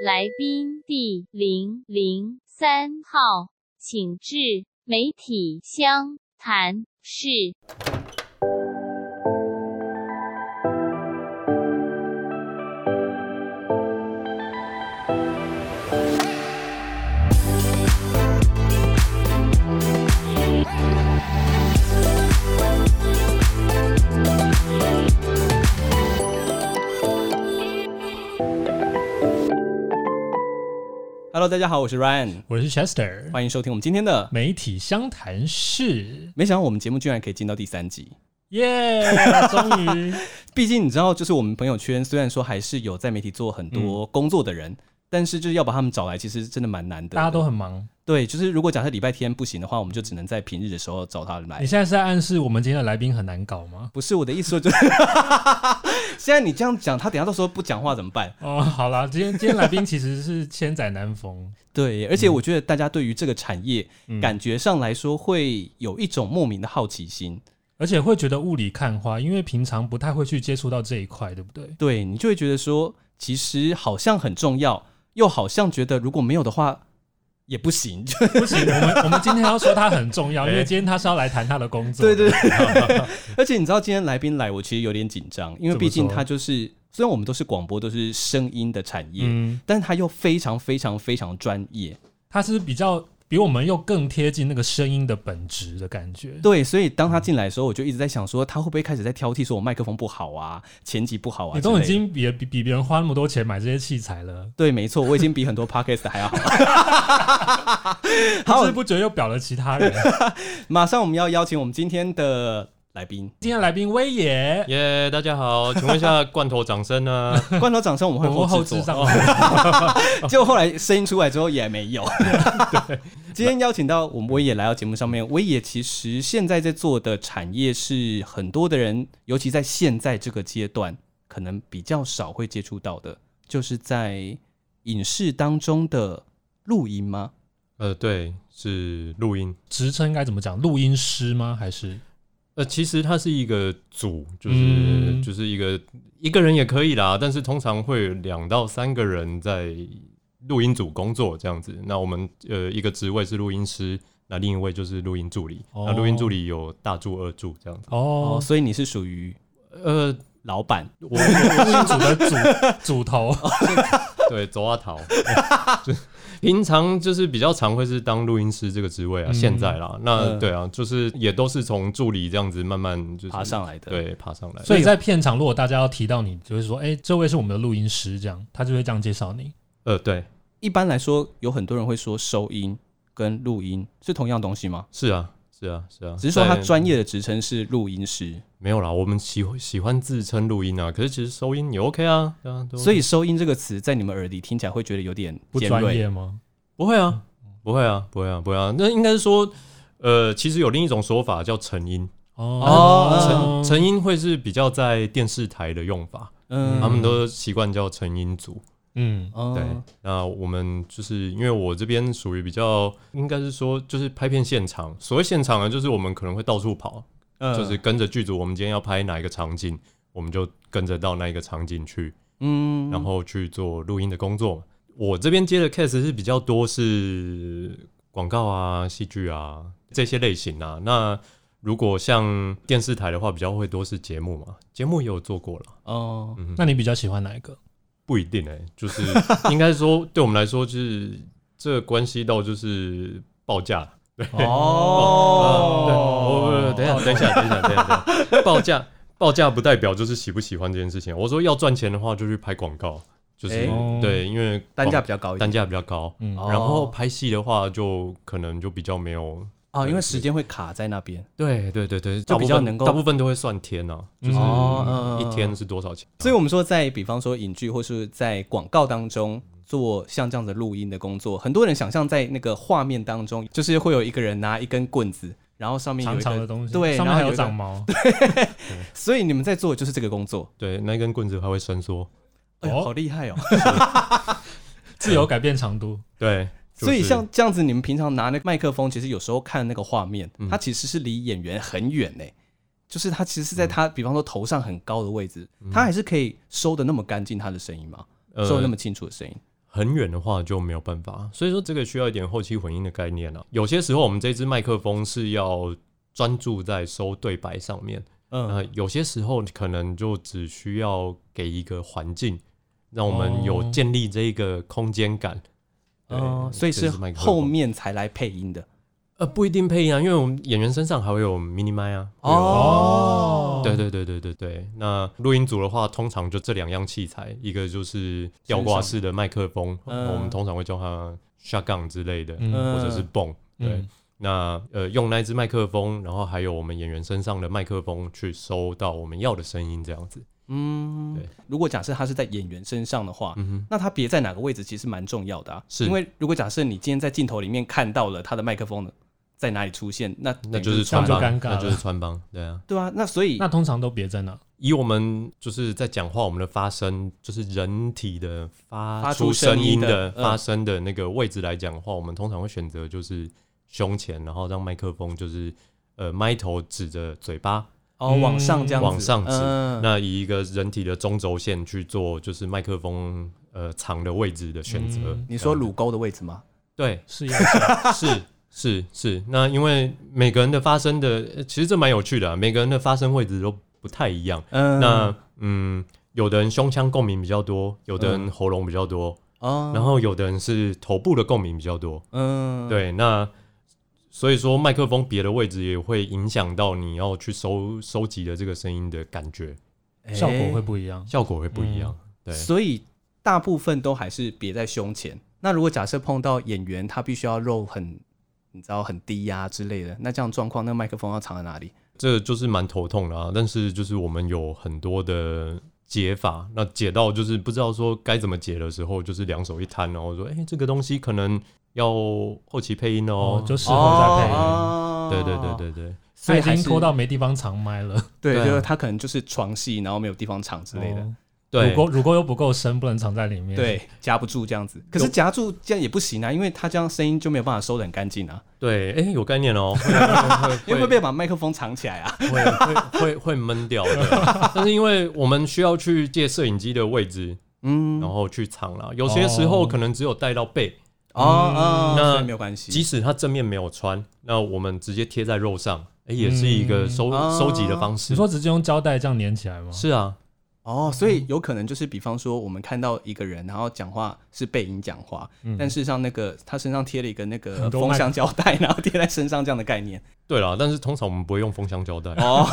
来宾第零零三号，请至媒体相谈室。Hello，大家好，我是 Ryan，我是 Chester，欢迎收听我们今天的媒体相谈室。没想到我们节目居然可以进到第三集，耶！终于，毕竟你知道，就是我们朋友圈虽然说还是有在媒体做很多工作的人，嗯、但是就是要把他们找来，其实真的蛮难的。大家都很忙。对，就是如果假设礼拜天不行的话，我们就只能在平日的时候找他来。你现在是在暗示我们今天的来宾很难搞吗？不是我的意思说，就是现在你这样讲，他等下到时候不讲话怎么办？哦，好啦，今天今天来宾其实是千载难逢。对，而且我觉得大家对于这个产业，嗯、感觉上来说会有一种莫名的好奇心，而且会觉得雾里看花，因为平常不太会去接触到这一块，对不对？对，你就会觉得说，其实好像很重要，又好像觉得如果没有的话。也不行，不行。我们 我们今天要说他很重要，因为今天他是要来谈他的工作。对对对，而且你知道今天来宾来，我其实有点紧张，因为毕竟他就是虽然我们都是广播，都是声音的产业，嗯，但是他又非常非常非常专业，他是比较。比我们又更贴近那个声音的本质的感觉。对，所以当他进来的时候，我就一直在想说，他会不会开始在挑剔，说我麦克风不好啊，前级不好啊？你都已经比比比别人花那么多钱买这些器材了。对，没错，我已经比很多 podcast 还要 好。不知不觉又表了其他人。马上我们要邀请我们今天的。来宾，今天来宾威爷，耶，yeah, 大家好，请问一下罐头掌声呢？罐头掌声我们会后制作，结果 后来声音出来之后也没有。对，今天邀请到我们威爷来到节目上面，威爷其实现在在做的产业是很多的人，尤其在现在这个阶段，可能比较少会接触到的，就是在影视当中的录音吗？呃，对，是录音，职称应该怎么讲？录音师吗？还是？呃，其实它是一个组，就是、嗯、就是一个一个人也可以啦，但是通常会有两到三个人在录音组工作这样子。那我们呃一个职位是录音师，那另一位就是录音助理。哦、那录音助理有大助、二助这样子。哦，所以你是属于呃老板，我录音组的组组头，对，走啊逃。平常就是比较常会是当录音师这个职位啊，嗯、现在啦，那对啊，就是也都是从助理这样子慢慢就是爬上来的，对，爬上来。所以在片场，如果大家要提到你，就会说，哎、欸，这位是我们的录音师，这样他就会这样介绍你。呃，对，一般来说，有很多人会说收音跟录音是同样东西吗？是啊。是啊，是啊，只是说他专业的职称是录音师，没有啦。我们喜喜欢自称录音啊，可是其实收音也 OK 啊，对啊。所以收音这个词在你们耳里听起来会觉得有点不专业吗？不会啊，不会啊，不会啊，不会啊。那应该是说，呃，其实有另一种说法叫成音哦，成成音会是比较在电视台的用法，嗯，他们都习惯叫成音组。嗯，对，那我们就是因为我这边属于比较，应该是说就是拍片现场。所谓现场呢，就是我们可能会到处跑，嗯、就是跟着剧组，我们今天要拍哪一个场景，我们就跟着到那一个场景去，嗯，然后去做录音的工作。我这边接的 case 是比较多是广告啊、戏剧啊这些类型啊。那如果像电视台的话，比较会多是节目嘛，节目也有做过了。哦，嗯、那你比较喜欢哪一个？不一定哎、欸，就是应该说，对我们来说，就是这关系到就是报价。对哦，对，等一下，等一下，等一下，等一下，报价报价不代表就是喜不喜欢这件事情。我说要赚钱的话，就去拍广告，就是对，因为单价比较高，单价比较高。嗯，然后拍戏的话，就可能就比较没有。哦，因为时间会卡在那边。对对对对，就比较能够，大部分都会算天呐，就是一天是多少钱。所以我们说，在比方说影剧或是在广告当中做像这样的录音的工作，很多人想象在那个画面当中，就是会有一个人拿一根棍子，然后上面有一个长长的东西，对，上面还有长毛。对，所以你们在做的就是这个工作。对，那根棍子还会伸缩。哎，好厉害哦！自由改变长度。对。所以像这样子，你们平常拿那个麦克风，其实有时候看那个画面，它其实是离演员很远呢。就是他其实是在他，比方说头上很高的位置，他还是可以收的那么干净他的声音吗？收的那么清楚的声音？很远的话就没有办法。所以说这个需要一点后期混音的概念啊。有些时候我们这支麦克风是要专注在收对白上面，嗯，呃，有些时候可能就只需要给一个环境，让我们有建立这一个空间感。哦，所以是后面才来配音的。呃，不一定配音啊，因为我们演员身上还会有 mini 麦啊。哦，对对对对对对。那录音组的话，通常就这两样器材，一个就是吊挂式的麦克风，嗯、我们通常会叫它 shotgun 之类的，嗯、或者是 boom。对，嗯、那呃，用那只麦克风，然后还有我们演员身上的麦克风去收到我们要的声音，这样子。嗯，对。如果假设他是在演员身上的话，嗯、那他别在哪个位置其实蛮重要的啊。是因为如果假设你今天在镜头里面看到了他的麦克风呢？在哪里出现？那那就是穿帮，那就是穿帮，对啊，对啊。那所以那通常都别在哪。以我们就是在讲话，我们的发声就是人体的发出声音的发声的那个位置来讲的话，我们通常会选择就是胸前，然后让麦克风就是呃麦头指着嘴巴哦往上这样往上指。那以一个人体的中轴线去做，就是麦克风呃长的位置的选择。你说乳沟的位置吗？对，是要 是。是是，那因为每个人的发声的，其实这蛮有趣的啊，每个人的发声位置都不太一样。嗯，那嗯，有的人胸腔共鸣比较多，有的人喉咙比较多，哦，然后有的人是头部的共鸣比较多。嗯，对，那所以说麦克风别的位置也会影响到你要去收收集的这个声音的感觉，效果会不一样，效果会不一样。对，所以大部分都还是别在胸前。那如果假设碰到演员，他必须要肉很。你知道很低压、啊、之类的，那这样状况，那个麦克风要藏在哪里？这就是蛮头痛的啊。但是就是我们有很多的解法，那解到就是不知道说该怎么解的时候，就是两手一摊，然后说，哎、欸，这个东西可能要后期配音、喔、哦，就适合再配音。哦、对对对对对，所以已经拖到没地方藏麦了。对，就是他可能就是床戏，然后没有地方藏之类的。哦对，如果如果又不够深，不能藏在里面，对，夹不住这样子。可是夹住这样也不行啊，因为它这样声音就没有办法收得很干净啊。对，哎、欸，有概念哦，因为会不会把麦克风藏起来啊？会会会会闷掉的。但是因为我们需要去借摄影机的位置，嗯，然后去藏了。有些时候可能只有带到背哦，嗯、那没有关系。即使它正面没有穿，那我们直接贴在肉上，哎、欸，也是一个收、嗯、收集的方式。你说直接用胶带这样粘起来吗？是啊。哦，所以有可能就是，比方说，我们看到一个人，然后讲话是背影讲话，嗯、但事实上那个他身上贴了一个那个封箱胶带，然后贴在身上这样的概念。对啦，但是通常我们不会用封箱胶带。哦，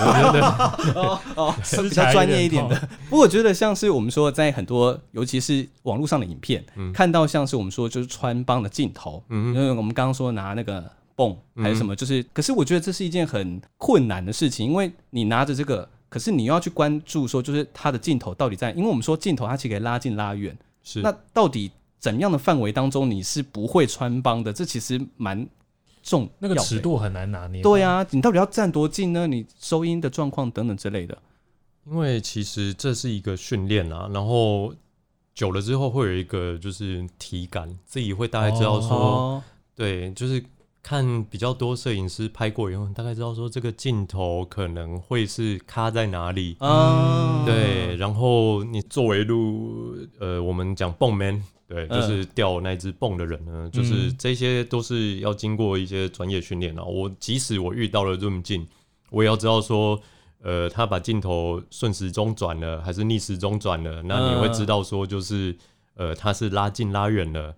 哦 哦，比较专业一点的。不过我觉得像是我们说，在很多尤其是网络上的影片，嗯、看到像是我们说就是穿帮的镜头，嗯，因为我们刚刚说拿那个泵还是什么，就是，嗯、可是我觉得这是一件很困难的事情，因为你拿着这个。可是你又要去关注说，就是它的镜头到底在，因为我们说镜头它其实可以拉近拉远，是那到底怎样的范围当中你是不会穿帮的？这其实蛮重，那个尺度很难拿捏。对啊，你到底要站多近呢？你收音的状况等等之类的。因为其实这是一个训练啊，然后久了之后会有一个就是体感，自己会大概知道说，哦、对，就是。看比较多摄影师拍过以后，大概知道说这个镜头可能会是卡在哪里。嗯，对。然后你作为录呃，我们讲蹦 man，对，就是吊那只蹦的人呢，嗯、就是这些都是要经过一些专业训练的。我即使我遇到了 zoom 镜，我也要知道说，呃，他把镜头顺时钟转了还是逆时钟转了，那你会知道说就是呃，他是拉近拉远了。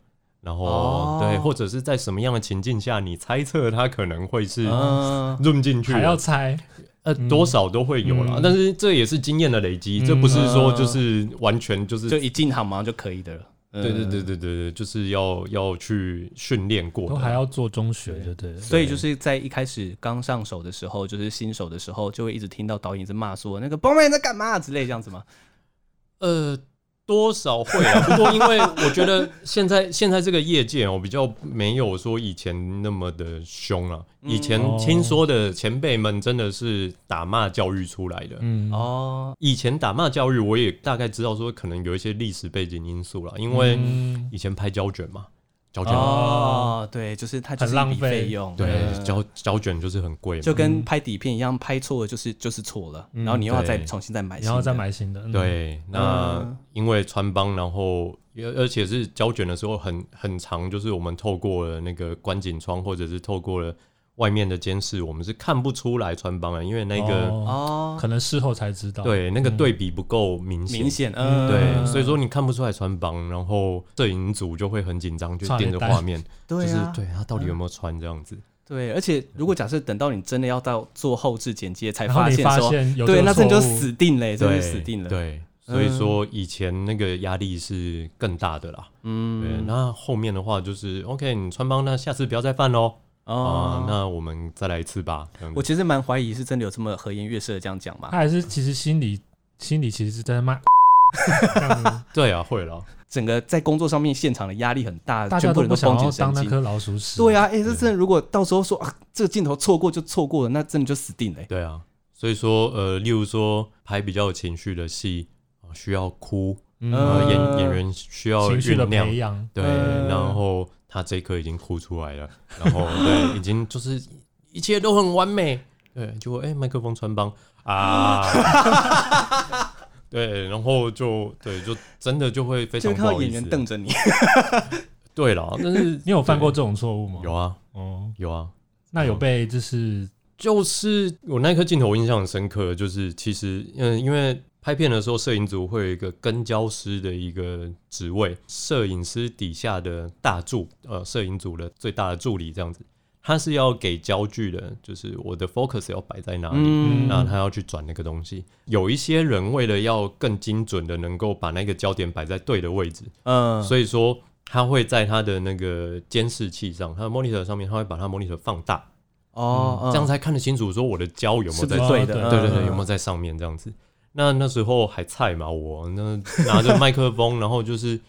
然后、哦、对，或者是在什么样的情境下，你猜测他可能会是 zoom 进去，还要猜，呃，多少都会有啦。嗯、但是这也是经验的累积，嗯、这不是说就是完全就是就一进行马上就可以的了。对对对对对对，就是要要去训练过，都还要做中学，对对。所以就是在一开始刚上手的时候，就是新手的时候，就会一直听到导演在骂说那个 Boom 在干嘛之类这样子吗？呃。多少会啊，不过因为我觉得现在现在这个业界哦，比较没有说以前那么的凶了。以前听说的前辈们真的是打骂教育出来的。嗯哦，以前打骂教育我也大概知道说可能有一些历史背景因素了，因为以前拍胶卷嘛。胶卷。哦，对，就是它就是一笔费。用，对，胶胶卷就是很贵，就跟拍底片一样，拍错了就是就是错了，然后你又要再重新再买，然后再买新的。对，那因为穿帮，然后而而且是胶卷的时候很很长，就是我们透过了那个观景窗，或者是透过了。外面的监视，我们是看不出来穿帮的，因为那个哦，可能事后才知道。对，那个对比不够明显，明显，嗯，对，所以说你看不出来穿帮，然后摄影组就会很紧张，就盯着画面，就是对他到底有没有穿这样子。对，而且如果假设等到你真的要到做后置剪接才发现说，对，那这就死定了，这就死定了。对，所以说以前那个压力是更大的啦。嗯，对，那后面的话就是 OK，你穿帮，那下次不要再犯喽。哦、呃，那我们再来一次吧。我其实蛮怀疑是真的有这么和颜悦色的这样讲吗？他还是其实心里心里其实是在骂。对啊，会了。整个在工作上面现场的压力很大，大家都不想要当那颗老鼠屎。对啊，哎、欸，这真的如果到时候说啊，这个镜头错过就错过了，那真的就死定了。对啊，所以说呃，例如说拍比较有情绪的戏，需要哭，嗯、呃，演演员需要情绪的培养，对，嗯、然后。他这一刻已经哭出来了，然后对，已经就是一切都很完美，对，结果哎，麦克风穿帮。啊，对，然后就对，就真的就会非常不好意思，演员瞪着你，对了，但是你有犯过这种错误吗？有啊，哦，有啊，那有被就是就是我那颗镜头我印象很深刻，就是其实嗯，因为。拍片的时候，摄影组会有一个跟焦师的一个职位，摄影师底下的大助，呃，摄影组的最大的助理这样子，他是要给焦距的，就是我的 focus 要摆在哪里，嗯、然后他要去转那个东西。有一些人为了要更精准的能够把那个焦点摆在对的位置，嗯，所以说他会在他的那个监视器上，他的 monitor 上面，他会把他 monitor 放大，哦，嗯、这样才看得清楚，说我的焦有没有在对的，对对对，有没有在上面这样子。那那时候还菜嘛，我那拿着麦克风，然后就是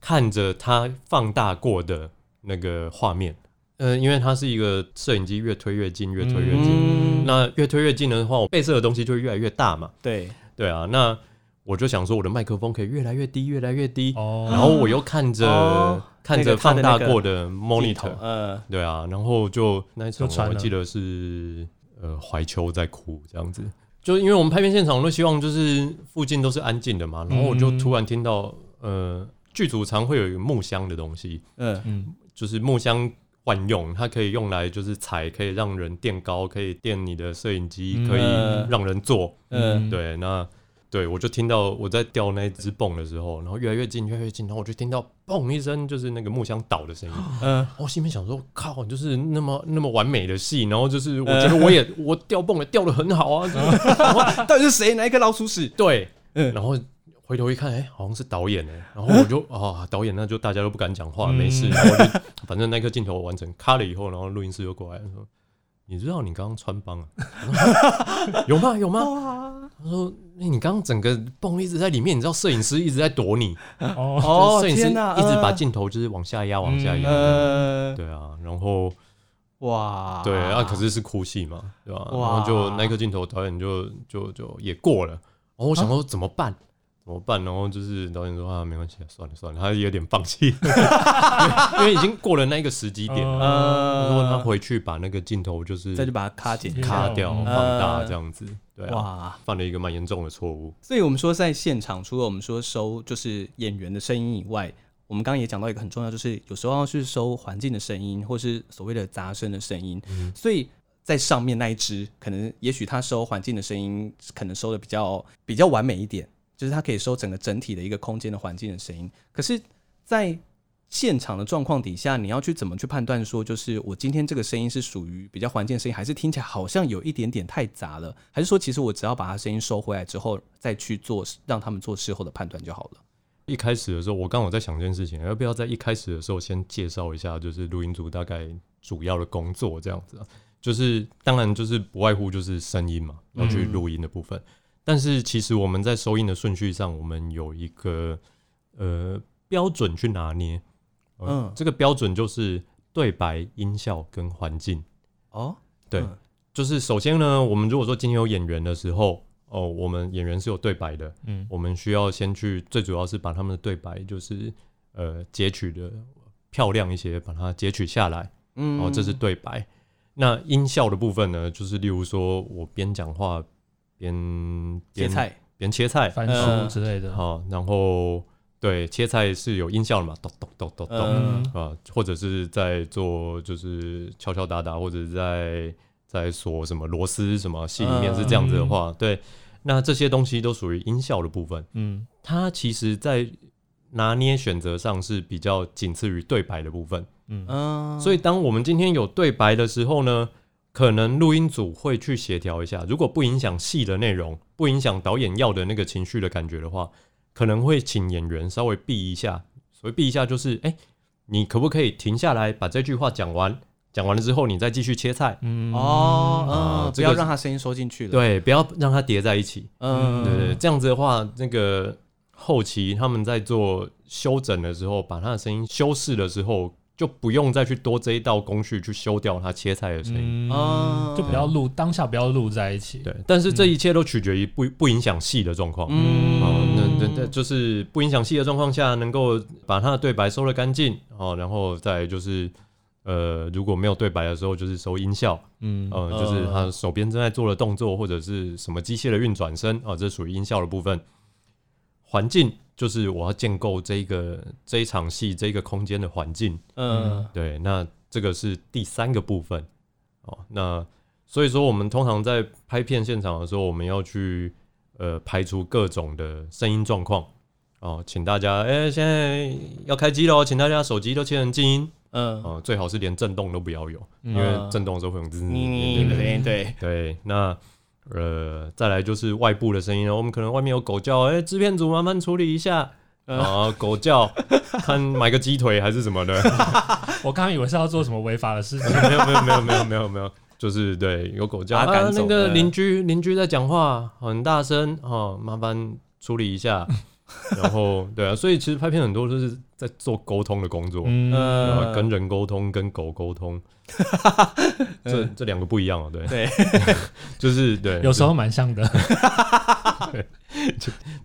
看着它放大过的那个画面，呃，因为它是一个摄影机越推越近，越推越近，嗯、那越推越近的话，我背摄的东西就会越来越大嘛。对。对啊，那我就想说，我的麦克风可以越来越低，越来越低，哦、然后我又看着、哦、看着放大过的 monitor，嗯，对啊，然后就那一场我记得是呃怀秋在哭这样子。就因为我们拍片现场，我都希望就是附近都是安静的嘛，然后我就突然听到，呃，剧组常会有一个木箱的东西，嗯。嗯，就是木箱万用，它可以用来就是踩，可以让人垫高，可以垫你的摄影机，可以让人坐，嗯，对，那。对，我就听到我在吊那只泵的时候，然后越来越近，越来越近，然后我就听到嘣一声，就是那个木箱倒的声音。嗯，我心里面想说，靠，就是那么那么完美的戏，然后就是我觉得我也我吊泵也吊得很好啊。到底是谁？哪一个老鼠屎？对，嗯，然后回头一看，哎，好像是导演哎，然后我就啊，导演那就大家都不敢讲话，没事，然后我就反正那颗镜头完成咔了以后，然后录音师就过来说，你知道你刚刚穿帮啊？有吗？有吗？他说。欸、你刚刚整个泵一直在里面，你知道摄影师一直在躲你 哦，摄影师一直把镜头就是往下压，往下压，呃、对啊，然后哇，对啊，可是是哭戏嘛，对吧？哇然后就那颗镜头，导演就就就也过了，然后我想说怎么办？啊怎么办？然后就是导演说啊，没关系，算了算了，他有点放弃，因为已经过了那个时机点了。然后他回去把那个镜头就是再去把它卡剪、卡掉、放大这样子，对啊，哇，犯了一个蛮严重的错误。所以我们说在现场，除了我们说收就是演员的声音以外，我们刚刚也讲到一个很重要，就是有时候要去收环境的声音，或是所谓的杂声的声音。所以在上面那一支，可能也许他收环境的声音，可能收的比较比较完美一点。就是它可以收整个整体的一个空间的环境的声音，可是，在现场的状况底下，你要去怎么去判断说，就是我今天这个声音是属于比较环境的声音，还是听起来好像有一点点太杂了，还是说其实我只要把它声音收回来之后，再去做让他们做事后的判断就好了？一开始的时候，我刚好在想这件事情，要不要在一开始的时候先介绍一下，就是录音组大概主要的工作这样子啊？就是当然就是不外乎就是声音嘛，要去录音的部分。嗯但是其实我们在收音的顺序上，我们有一个呃标准去拿捏。呃、嗯，这个标准就是对白、音效跟环境。哦，对，嗯、就是首先呢，我们如果说今天有演员的时候，哦，我们演员是有对白的。嗯，我们需要先去，最主要是把他们的对白就是呃截取的漂亮一些，把它截取下来。嗯，哦，这是对白。那音效的部分呢，就是例如说我边讲话。边切菜，边切菜，翻书之类的。好，然后对，切菜是有音效的嘛，咚咚咚咚咚啊，或者是在做就是敲敲打打，或者是在在锁什么螺丝什么戏里面是这样子的话，嗯、对，那这些东西都属于音效的部分。嗯，它其实，在拿捏选择上是比较仅次于对白的部分。嗯，所以当我们今天有对白的时候呢，可能录音组会去协调一下，如果不影响戏的内容，不影响导演要的那个情绪的感觉的话，可能会请演员稍微避一下。所谓避一下，就是哎、欸，你可不可以停下来把这句话讲完？讲完了之后，你再继续切菜。嗯哦，嗯，呃、不要让他声音收进去了。对，不要让它叠在一起。嗯，对，对对，这样子的话，那个后期他们在做修整的时候，把他的声音修饰的时候。就不用再去多这一道工序去修掉它切菜的声音，嗯，就不要录当下不要录在一起。对，但是这一切都取决于不不影响戏的状况。嗯，那那那就是不影响戏的状况下，能够把它的对白收的干净哦，然后再就是呃，如果没有对白的时候，就是收音效。嗯，呃，就是他手边正在做的动作或者是什么机械的运转声啊，这属于音效的部分。环境。就是我要建构这一个这一场戏这个空间的环境，嗯，对，那这个是第三个部分哦。那所以说，我们通常在拍片现场的时候，我们要去呃排除各种的声音状况哦，请大家哎、欸，现在要开机喽，请大家手机都切成静音，嗯，哦，最好是连震动都不要有，因为震动的时候会有滋滋的声音，对对，那。呃，再来就是外部的声音，我们可能外面有狗叫，哎、欸，制片组麻烦处理一下啊，狗叫，看买个鸡腿还是什么的。我刚刚以为是要做什么违法的事情，没有没有没有没有没有没有，就是对有狗叫啊，那个邻居邻居在讲话很大声哦，麻烦处理一下。然后对啊，所以其实拍片很多都是在做沟通的工作，嗯，跟人沟通，跟狗沟通。这这两个不一样哦，对。对，就是对，有时候蛮像的，对，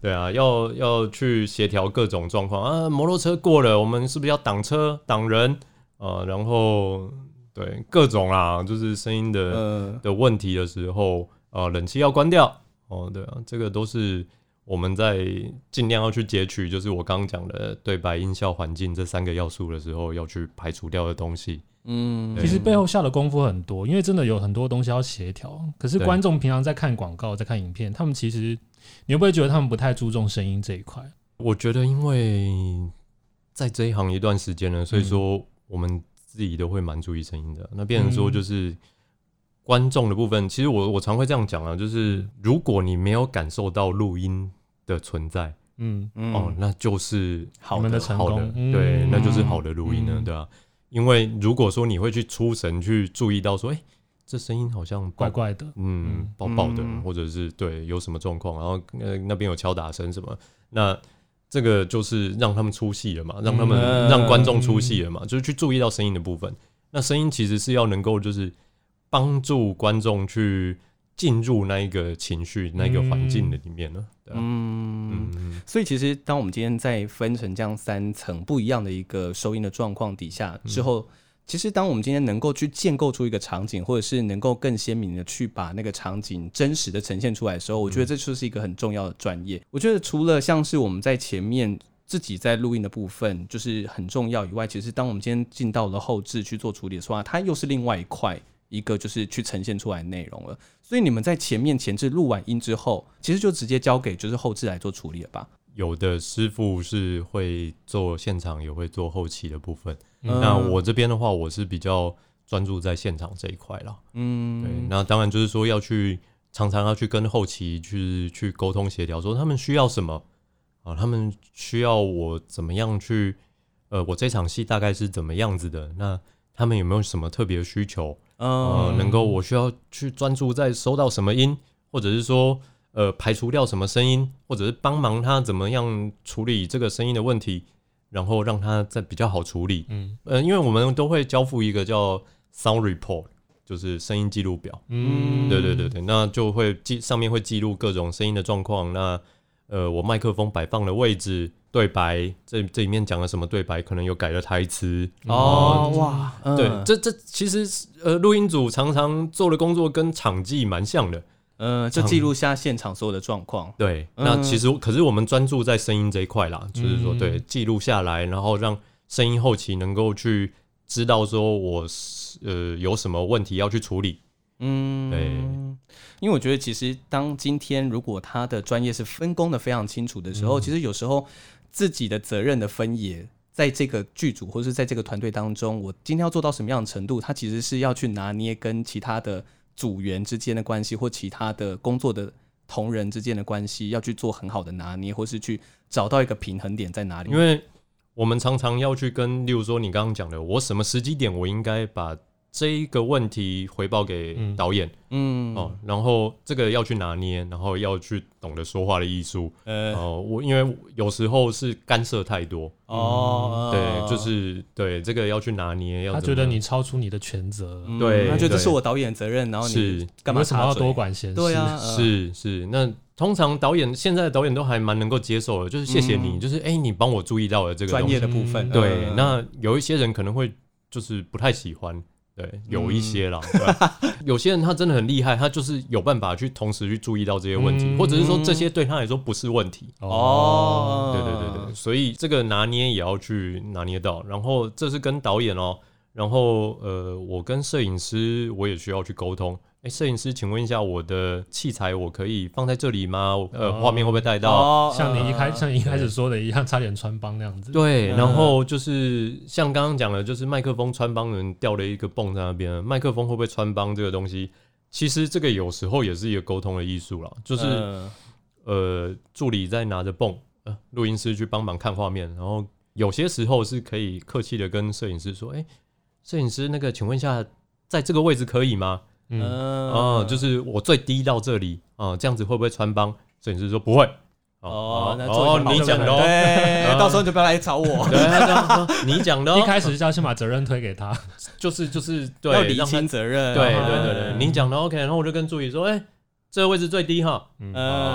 对啊，要要去协调各种状况。啊，摩托车过了，我们是不是要挡车挡人？啊？然后对各种啦，就是声音的、呃、的问题的时候啊，冷气要关掉。哦，对啊，这个都是我们在尽量要去截取，就是我刚刚讲的对白、音效、环境这三个要素的时候，要去排除掉的东西。嗯，其实背后下的功夫很多，因为真的有很多东西要协调。可是观众平常在看广告、在看影片，他们其实你会不会觉得他们不太注重声音这一块？我觉得，因为在这一行一段时间了，所以说我们自己都会蛮注意声音的。那变成说，就是观众的部分，其实我我常会这样讲啊，就是如果你没有感受到录音的存在，嗯嗯哦，那就是好的好的，对，那就是好的录音了，对吧？因为如果说你会去出神去注意到说，哎、欸，这声音好像怪怪的，嗯，爆爆的，嗯、或者是对有什么状况，然后呃那边有敲打声什么，那这个就是让他们出戏了嘛，让他们、嗯、让观众出戏了嘛，就是去注意到声音的部分。那声音其实是要能够就是帮助观众去。进入那一个情绪、那个环境的里面呢？嗯嗯，所以其实当我们今天在分成这样三层不一样的一个收音的状况底下之后，嗯、其实当我们今天能够去建构出一个场景，或者是能够更鲜明的去把那个场景真实的呈现出来的时候，我觉得这就是一个很重要的专业。我觉得除了像是我们在前面自己在录音的部分就是很重要以外，其实当我们今天进到了后置去做处理的时候，它又是另外一块。一个就是去呈现出来内容了，所以你们在前面前置录完音之后，其实就直接交给就是后置来做处理了吧？有的师傅是会做现场，也会做后期的部分。嗯、那我这边的话，我是比较专注在现场这一块了。嗯，对。那当然就是说要去常常要去跟后期去去沟通协调，说他们需要什么啊？他们需要我怎么样去？呃，我这场戏大概是怎么样子的？那他们有没有什么特别的需求？呃，能够我需要去专注在收到什么音，或者是说，呃，排除掉什么声音，或者是帮忙他怎么样处理这个声音的问题，然后让他在比较好处理。嗯，呃，因为我们都会交付一个叫 sound report，就是声音记录表。嗯，对对对对，那就会记上面会记录各种声音的状况。那呃，我麦克风摆放的位置。对白，这这里面讲了什么对白？可能有改了台词哦，哇，对，这这其实呃，录音组常常做的工作跟场记蛮像的，嗯，就记录下现场所有的状况。对，那其实可是我们专注在声音这一块啦，就是说对记录下来，然后让声音后期能够去知道说我呃有什么问题要去处理。嗯，对，因为我觉得其实当今天如果他的专业是分工的非常清楚的时候，其实有时候自己的责任的分野。在这个剧组或者是在这个团队当中，我今天要做到什么样的程度，他其实是要去拿捏跟其他的组员之间的关系，或其他的工作的同仁之间的关系，要去做很好的拿捏，或是去找到一个平衡点在哪里。因为我们常常要去跟，例如说你刚刚讲的，我什么时机点我应该把。这一个问题回报给导演，嗯，嗯哦，然后这个要去拿捏，然后要去懂得说话的艺术，呃，哦，我因为有时候是干涉太多，哦，对，就是对这个要去拿捏，要他觉得你超出你的权责，嗯、对，他觉得这是我导演责任，然后你是。干嘛什么要多管闲事？对啊，是是，那通常导演现在的导演都还蛮能够接受的，就是谢谢你，嗯、就是哎，你帮我注意到了这个专业的部分，对，嗯、那有一些人可能会就是不太喜欢。对，有一些啦，嗯、有些人他真的很厉害，他就是有办法去同时去注意到这些问题，嗯、或者是说这些对他来说不是问题。哦，对对对对，所以这个拿捏也要去拿捏到。然后这是跟导演哦，然后呃，我跟摄影师我也需要去沟通。哎，摄影师，请问一下，我的器材我可以放在这里吗？呃，画面会不会带到？哦、像你一开像你一开始说的一样，差点穿帮那样子。对，然后就是像刚刚讲的，就是麦克风穿帮人掉了一个泵在那边，麦克风会不会穿帮这个东西？其实这个有时候也是一个沟通的艺术了，就是、嗯、呃，助理在拿着泵，呃，录音师去帮忙看画面，然后有些时候是可以客气的跟摄影师说：“哎，摄影师，那个请问一下，在这个位置可以吗？”嗯哦，就是我最低到这里啊，这样子会不会穿帮？摄影师说不会。哦，那哦，你讲的，对，到时候就不要来找我。对，你讲的，一开始就要先把责任推给他，就是就是对，要理清责任。对对对对，你讲的 OK，然后我就跟助理说，哎，这个位置最低哈，嗯，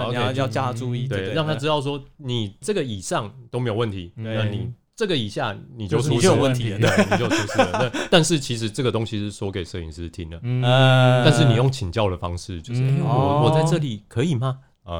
你要要叫他注意，对，让他知道说你这个以上都没有问题，那你。这个以下你就出事有问题了，对，你就出事了。但是其实这个东西是说给摄影师听的，嗯，但是你用请教的方式，就是我我在这里可以吗？啊，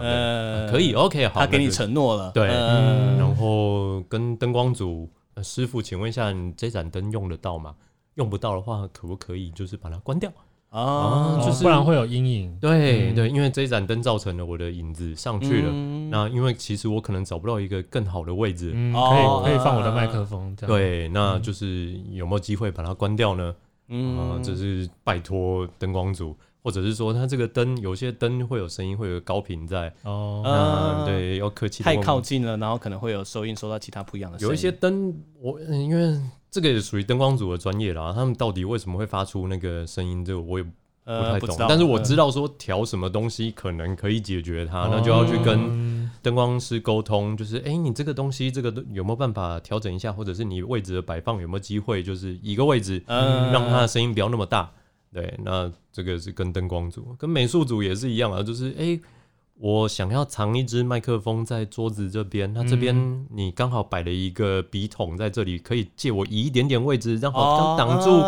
可以，OK，好，他给你承诺了，对，然后跟灯光组师傅，请问一下，你这盏灯用得到吗？用不到的话，可不可以就是把它关掉？啊，就是不然会有阴影。对对，因为这一盏灯造成了我的影子上去了。那因为其实我可能找不到一个更好的位置，可以可以放我的麦克风。对，那就是有没有机会把它关掉呢？嗯，这是拜托灯光组，或者是说它这个灯有些灯会有声音，会有高频在。哦，对，要客气。太靠近了，然后可能会有收音收到其他不一样的声音。有一些灯，我因为。这个也属于灯光组的专业啦，他们到底为什么会发出那个声音？这个我也不太懂。呃、但是我知道说调什么东西可能可以解决它，嗯、那就要去跟灯光师沟通，就是哎，你这个东西这个有没有办法调整一下，或者是你位置的摆放有没有机会，就是一个位置，嗯，让它的声音不要那么大。对，那这个是跟灯光组，跟美术组也是一样啊，就是哎。我想要藏一支麦克风在桌子这边，那这边你刚好摆了一个笔筒在这里，可以借我移一点点位置，让好挡住，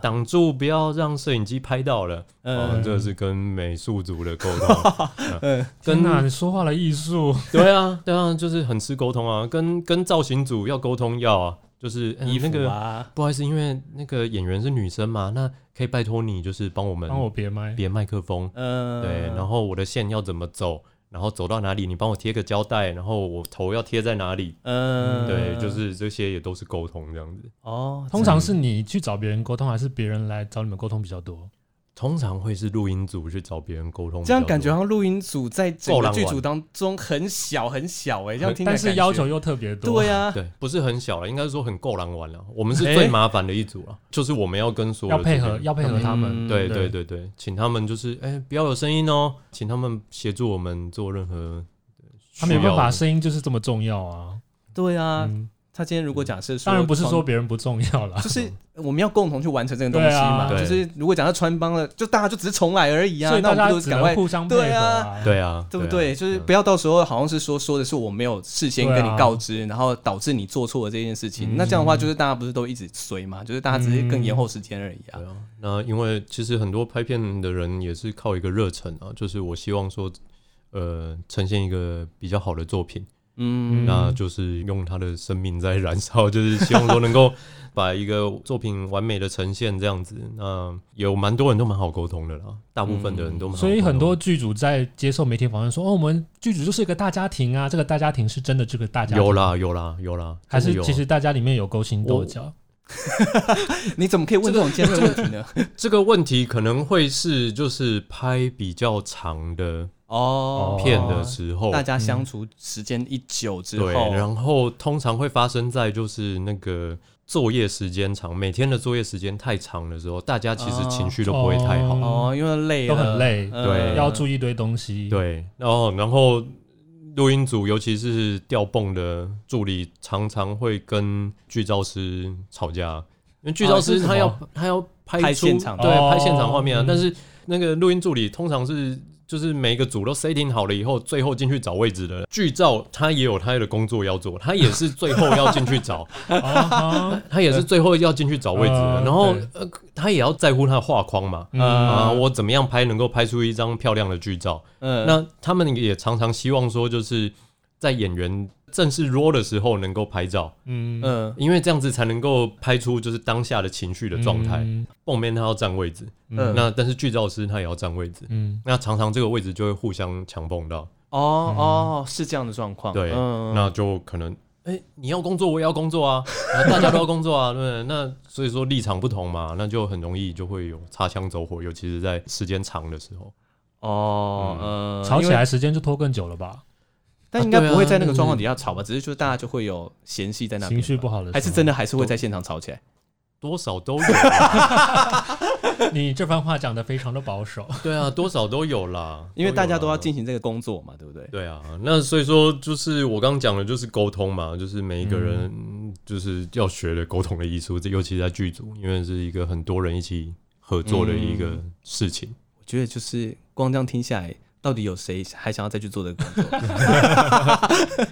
挡住，不要让摄影机拍到了。嗯，这是跟美术组的沟通。嗯，跟哪你说话的艺术？对啊，对啊，就是很吃沟通啊。跟跟造型组要沟通要啊。就是你那个不好意思，因为那个演员是女生嘛，那可以拜托你，就是帮我们帮我别麦。别麦克风，嗯，对，然后我的线要怎么走，然后走到哪里，你帮我贴个胶带，然后我头要贴在哪里，嗯，对，就是这些也都是沟通这样子。哦，通常是你去找别人沟通，还是别人来找你们沟通比较多？通常会是录音组去找别人沟通，这样感觉好像录音组在整个剧组当中很小很小哎，这样听，但是要求又特别多。对呀，对，不是很小了，应该是说很够狼玩了。我们是最麻烦的一组了，就是我们要跟所有要配合，要配合他们。对对对对，请他们就是哎，不要有声音哦，请他们协助我们做任何。他没有办法，声音就是这么重要啊。对啊，他今天如果假设说，当然不是说别人不重要啦，就是我们要共同去完成这个东西嘛。啊、就是如果讲到穿帮了，就大家就只是重来而已啊。所以大家那我们就赶快互相配合、啊、对啊，对啊，对不对？就是不要到时候好像是说说的是我没有事先跟你告知，啊、然后导致你做错了这件事情。嗯、那这样的话，就是大家不是都一直随嘛？就是大家只是更延后时间而已啊。对啊。那因为其实很多拍片的人也是靠一个热忱啊，就是我希望说，呃，呈现一个比较好的作品。嗯，那就是用他的生命在燃烧，就是希望说能够把一个作品完美的呈现这样子。那有蛮多人都蛮好沟通的啦，大部分的人都蛮好。所以很多剧组在接受媒体访问说：“哦，我们剧组就是一个大家庭啊，这个大家庭是真的这个大家庭。”有啦，有啦，有啦，还是其实大家里面有勾心斗角？你怎么可以问这种尖锐问题呢？这个 问题可能会是就是拍比较长的。哦，片的时候，大家相处时间一久之后，对，然后通常会发生在就是那个作业时间长，每天的作业时间太长的时候，大家其实情绪都不会太好。哦，因为累，都很累，对，要注意一堆东西，对，然后然后录音组，尤其是调泵的助理，常常会跟剧照师吵架，因为剧照师他要他要拍现场，对，拍现场画面啊，但是那个录音助理通常是。就是每一个组都 setting 好了以后，最后进去找位置的剧照，他也有他的工作要做，他也是最后要进去找，他也是最后要进去找位置的。然后呃，他也要在乎他的画框嘛，啊，我怎么样拍能够拍出一张漂亮的剧照？嗯，那他们也常常希望说，就是在演员。正式 roll 的时候能够拍照，嗯。嗯，因为这样子才能够拍出就是当下的情绪的状态。后面他要占位置，嗯，那但是剧照师他也要占位置，嗯，那常常这个位置就会互相强碰到。哦哦，是这样的状况。对，那就可能，哎，你要工作我也要工作啊，大家都要工作啊，对，那所以说立场不同嘛，那就很容易就会有擦枪走火，尤其是在时间长的时候。哦，嗯，吵起来时间就拖更久了吧？但应该不会在那个状况底下吵吧？只是就是大家就会有嫌隙在那边，情绪不好的，还是真的还是会在现场吵起来？多少都有。你这番话讲的非常的保守。对啊，多少都有啦，因为大家都要进行这个工作嘛，对不对？对啊，那所以说就是我刚刚讲的就是沟通嘛，就是每一个人就是要学的沟通的艺术，尤其在剧组，因为是一个很多人一起合作的一个事情。我觉得就是光这样听下来。到底有谁还想要再去做这个工作？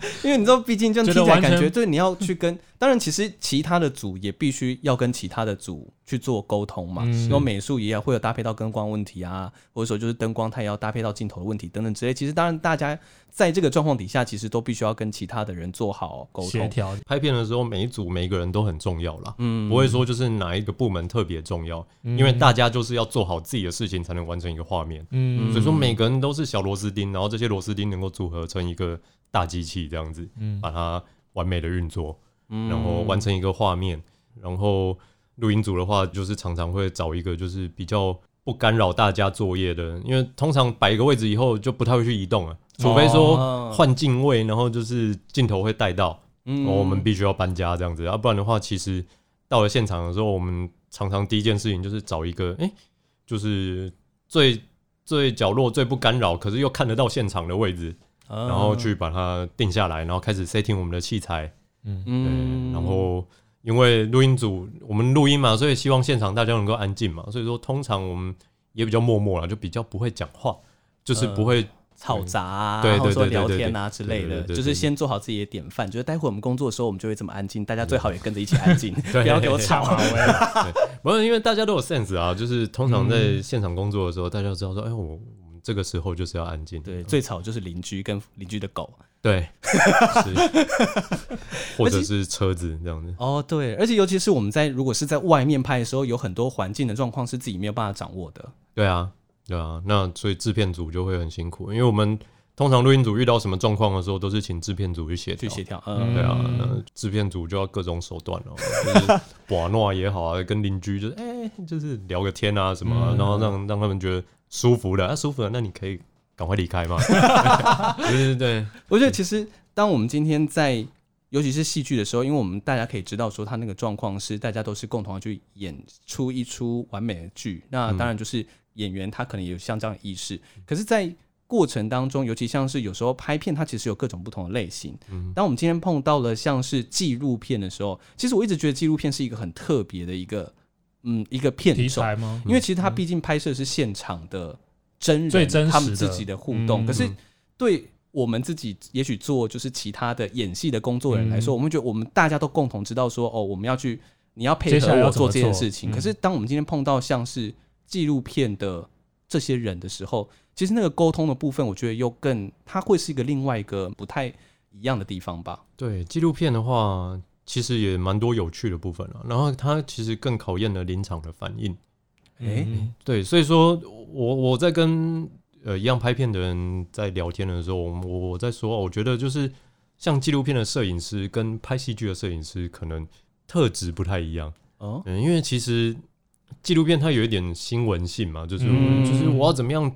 因为你知道，毕竟这样听起来感觉，对，你要去跟，当然其实其他的组也必须要跟其他的组去做沟通嘛。然后美术也要会有搭配到灯光问题啊，或者说就是灯光它也要搭配到镜头的问题等等之类。其实当然大家。在这个状况底下，其实都必须要跟其他的人做好沟通。协调。拍片的时候，每一组每一个人都很重要啦，嗯，不会说就是哪一个部门特别重要，嗯，因为大家就是要做好自己的事情，才能完成一个画面，嗯，所以说每个人都是小螺丝钉，然后这些螺丝钉能够组合成一个大机器，这样子，嗯，把它完美的运作，嗯，然后完成一个画面。然后录音组的话，就是常常会找一个就是比较不干扰大家作业的，因为通常摆一个位置以后，就不太会去移动了。除非说换镜位，然后就是镜头会带到，嗯，我们必须要搬家这样子，要不然的话，其实到了现场的时候，我们常常第一件事情就是找一个，哎，就是最最角落、最不干扰，可是又看得到现场的位置，然后去把它定下来，然后开始 setting 我们的器材，嗯。嗯，然后因为录音组我们录音嘛，所以希望现场大家能够安静嘛，所以说通常我们也比较默默了，就比较不会讲话，就是不会。吵杂啊，然后说聊天啊之类的，就是先做好自己的典范。就是待会我们工作的时候，我们就会这么安静，大家最好也跟着一起安静，不要给我吵。不是因为大家都有 sense 啊，就是通常在现场工作的时候，大家都知道说，哎，我我们这个时候就是要安静。对，最吵就是邻居跟邻居的狗。对，是，或者是车子这样子。哦，对，而且尤其是我们在如果是在外面拍的时候，有很多环境的状况是自己没有办法掌握的。对啊。对啊，那所以制片组就会很辛苦，因为我们通常录音组遇到什么状况的时候，都是请制片组去协调。去协调，嗯，对啊，那制片组就要各种手段哦，就是把诺也好啊，跟邻居就是哎、欸，就是聊个天啊什么、然后让让他们觉得舒服的，啊舒服了，那你可以赶快离开嘛。对对对，我觉得其实当我们今天在，尤其是戏剧的时候，因为我们大家可以知道说，他那个状况是大家都是共同去演出一出完美的剧，那当然就是。演员他可能也有像这样的意识，可是，在过程当中，尤其像是有时候拍片，它其实有各种不同的类型。嗯，当我们今天碰到了像是纪录片的时候，其实我一直觉得纪录片是一个很特别的一个，嗯，一个片种。题材吗？因为其实它毕竟拍摄是现场的真人，真他们自己的互动。嗯、可是对我们自己，也许做就是其他的演戏的工作人来说，嗯、我们觉得我们大家都共同知道说，哦，我们要去，你要配合我做这件事情。可是当我们今天碰到像是纪录片的这些人的时候，其实那个沟通的部分，我觉得又更，它会是一个另外一个不太一样的地方吧。对，纪录片的话，其实也蛮多有趣的部分了。然后它其实更考验了临场的反应。诶、欸，对，所以说我我在跟呃一样拍片的人在聊天的时候，我我在说，我觉得就是像纪录片的摄影师跟拍戏剧的摄影师可能特质不太一样哦。嗯，因为其实纪录片它有一点新闻性嘛，就是、嗯、就是我要怎么样。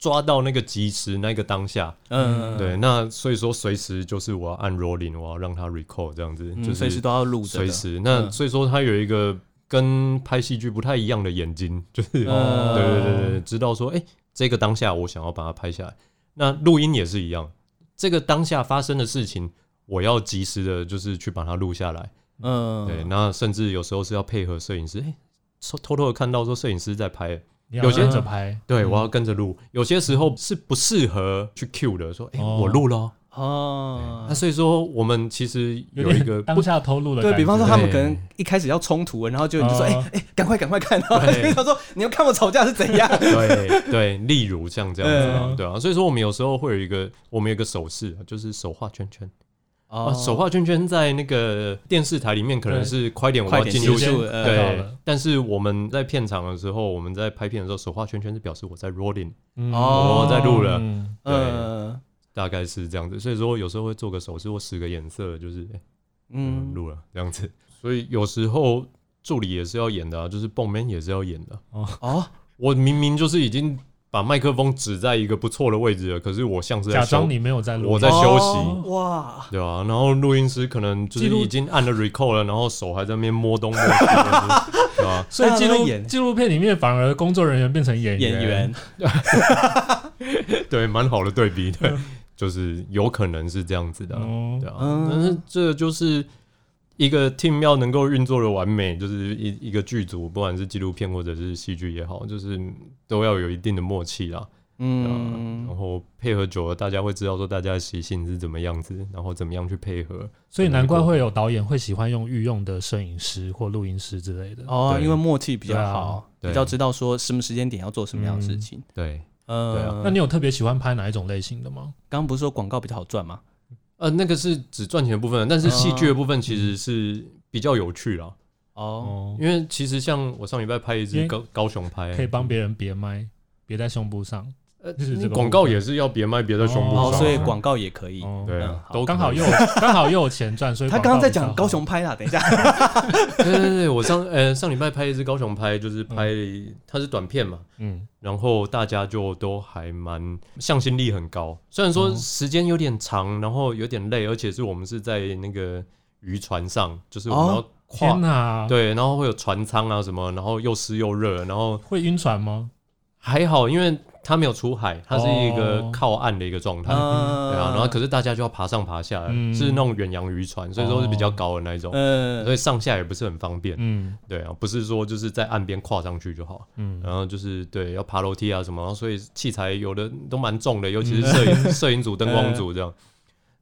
抓到那个即时那个当下，嗯，对，那所以说随时就是我要按 rolling，我要让它 record 这样子，嗯、就是随时都要录，随时。那所以说它有一个跟拍戏剧不太一样的眼睛，就是、嗯、对对对对，知道说，哎、欸，这个当下我想要把它拍下来。那录音也是一样，这个当下发生的事情，我要及时的，就是去把它录下来。嗯，对，那甚至有时候是要配合摄影师，哎、欸，偷偷的看到说摄影师在拍。有些跟着拍，对，我要跟着录。有些时候是不适合去 cue 的，说，哎，我录了哦。那所以说，我们其实有一个当下偷录的。对，比方说，他们可能一开始要冲突，然后就你就说，哎哎，赶快赶快看。然后他说，你要看我吵架是怎样？对对，例如像这样子，对啊。所以说，我们有时候会有一个，我们有一个手势，就是手画圈圈。啊，手画圈圈在那个电视台里面可能是快点，我要进入对。但是我们在片场的时候，我们在拍片的时候，手画圈圈是表示我在 rolling，我在录了，对，大概是这样子。所以说有时候会做个手势或使个眼色，就是嗯，录了这样子。所以有时候助理也是要演的，就是蹦 man 也是要演的。哦，我明明就是已经。把麦克风指在一个不错的位置了，可是我像是在假装你没有在录，我在休息。哇，对啊，然后录音师可能就是已经按了 record 了，然后手还在那边摸东摸西，对吧？所以纪录纪录片里面反而工作人员变成演员，演 员对，蛮好的对比，对，就是有可能是这样子的，对啊，但是这就是。一个 team 要能够运作的完美，就是一一个剧组，不管是纪录片或者是戏剧也好，就是都要有一定的默契啦。嗯，然后配合久了，大家会知道说大家的习性是怎么样子，然后怎么样去配合。所以难怪会有导演会喜欢用御用的摄影师或录音师之类的哦，因为默契比较好，比较知道说什么时间点要做什么样的事情。对，嗯，对啊。那你有特别喜欢拍哪一种类型的吗？刚刚不是说广告比较好赚吗？呃，那个是只赚钱的部分，但是戏剧的部分其实是比较有趣啦。哦，因为其实像我上礼拜拍一支高高雄拍，可以帮别人别麦，别在胸部上。呃，广告也是要别卖别在胸部上，所以广告也可以。对，都刚好又刚好又有钱赚，所以他刚刚在讲高雄拍啦。等一下，对对对，我上呃上礼拜拍一支高雄拍，就是拍它是短片嘛，嗯，然后大家就都还蛮向心力很高，虽然说时间有点长，然后有点累，而且是我们是在那个渔船上，就是我们要跨，对，然后会有船舱啊什么，然后又湿又热，然后会晕船吗？还好，因为。它没有出海，它是一个靠岸的一个状态，对啊，然后可是大家就要爬上爬下，是那种远洋渔船，所以说是比较高的那一种，所以上下也不是很方便，嗯，对啊，不是说就是在岸边跨上去就好，嗯，然后就是对要爬楼梯啊什么，所以器材有的都蛮重的，尤其是摄影 摄影组、灯光组这样，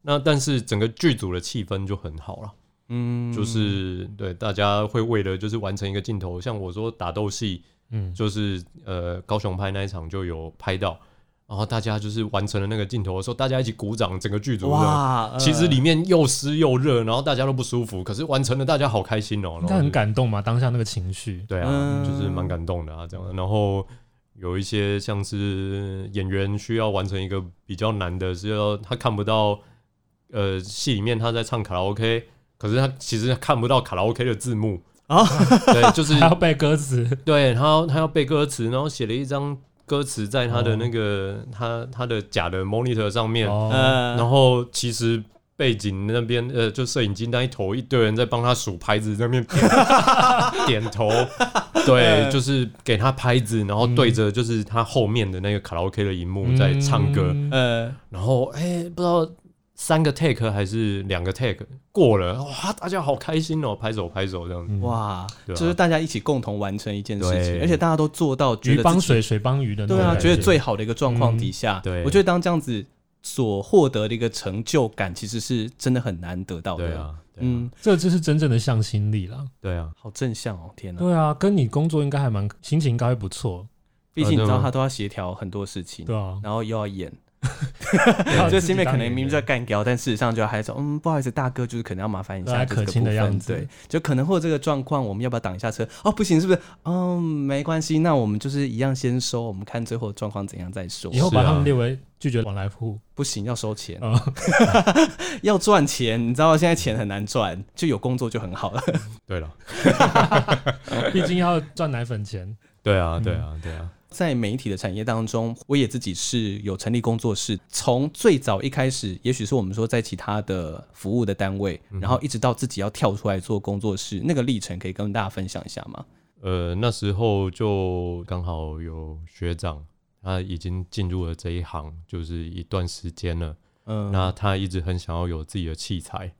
那但是整个剧组的气氛就很好了，嗯，就是对大家会为了就是完成一个镜头，像我说打斗戏。嗯，就是呃，高雄拍那一场就有拍到，然后大家就是完成了那个镜头的时候，大家一起鼓掌，整个剧组哇，其实里面又湿又热，然后大家都不舒服，可是完成了，大家好开心哦，应该很感动嘛，当下那个情绪，对啊，就是蛮感动的啊，这样。然后有一些像是演员需要完成一个比较难的，是要他看不到呃戏里面他在唱卡拉 OK，可是他其实看不到卡拉 OK 的字幕。啊，对，就是还要背歌词，对，他要他要背歌词，然后写了一张歌词在他的那个他他的假的 monitor 上面，然后其实背景那边呃，就摄影机那一头一堆人在帮他数拍子，在那边点，点头，对，就是给他拍子，然后对着就是他后面的那个卡拉 OK 的荧幕在唱歌，呃，然后哎、欸，不知道三个 take 还是两个 take 过了，哇，大家好开心哦，拍手拍手这样子，哇，就是大家一起共同完成一件事情，而且大家都做到鱼帮水，水帮鱼的，对啊，觉得最好的一个状况底下，对，我觉得当这样子。所获得的一个成就感，其实是真的很难得到的。对啊，嗯，这就是真正的向心力了。对啊，好正向哦，天哪！对啊，跟你工作应该还蛮心情应该会不错。毕竟你知道他都要协调很多事情，对啊，然后又要演。就心里可能明明在干掉，但事实上就还说，嗯，不好意思，大哥，就是可能要麻烦一下这个部分，对，就可能会有这个状况，我们要不要挡一下车？哦，不行，是不是？嗯，没关系，那我们就是一样先收，我们看最后状况怎样再说。以后把他们列为拒绝往来户，不行，要收钱，要赚钱，你知道现在钱很难赚，就有工作就很好了。对了，毕竟要赚奶粉钱。对啊，对啊，对啊。在媒体的产业当中，我也自己是有成立工作室。从最早一开始，也许是我们说在其他的服务的单位，然后一直到自己要跳出来做工作室，那个历程可以跟大家分享一下吗？呃，那时候就刚好有学长，他已经进入了这一行，就是一段时间了。嗯，那他一直很想要有自己的器材，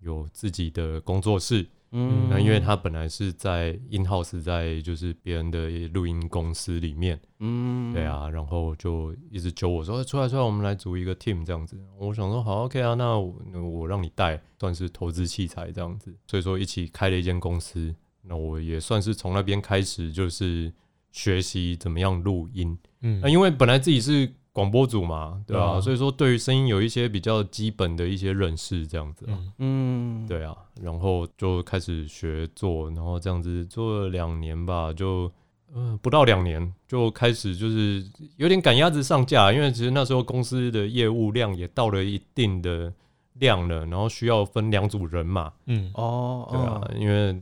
有自己的工作室。嗯，那因为他本来是在 in house，在就是别人的录音公司里面，嗯，对啊，然后就一直揪我说，出来出来，我们来组一个 team 这样子。我想说好 OK 啊，那我，我让你带，算是投资器材这样子。所以说一起开了一间公司，那我也算是从那边开始就是学习怎么样录音。嗯，那因为本来自己是。广播组嘛，对啊，所以说对于声音有一些比较基本的一些认识，这样子，嗯，对啊，然后就开始学做，然后这样子做了两年吧，就嗯不到两年就开始就是有点赶鸭子上架，因为其实那时候公司的业务量也到了一定的量了，然后需要分两组人嘛，嗯，哦，对啊，因为。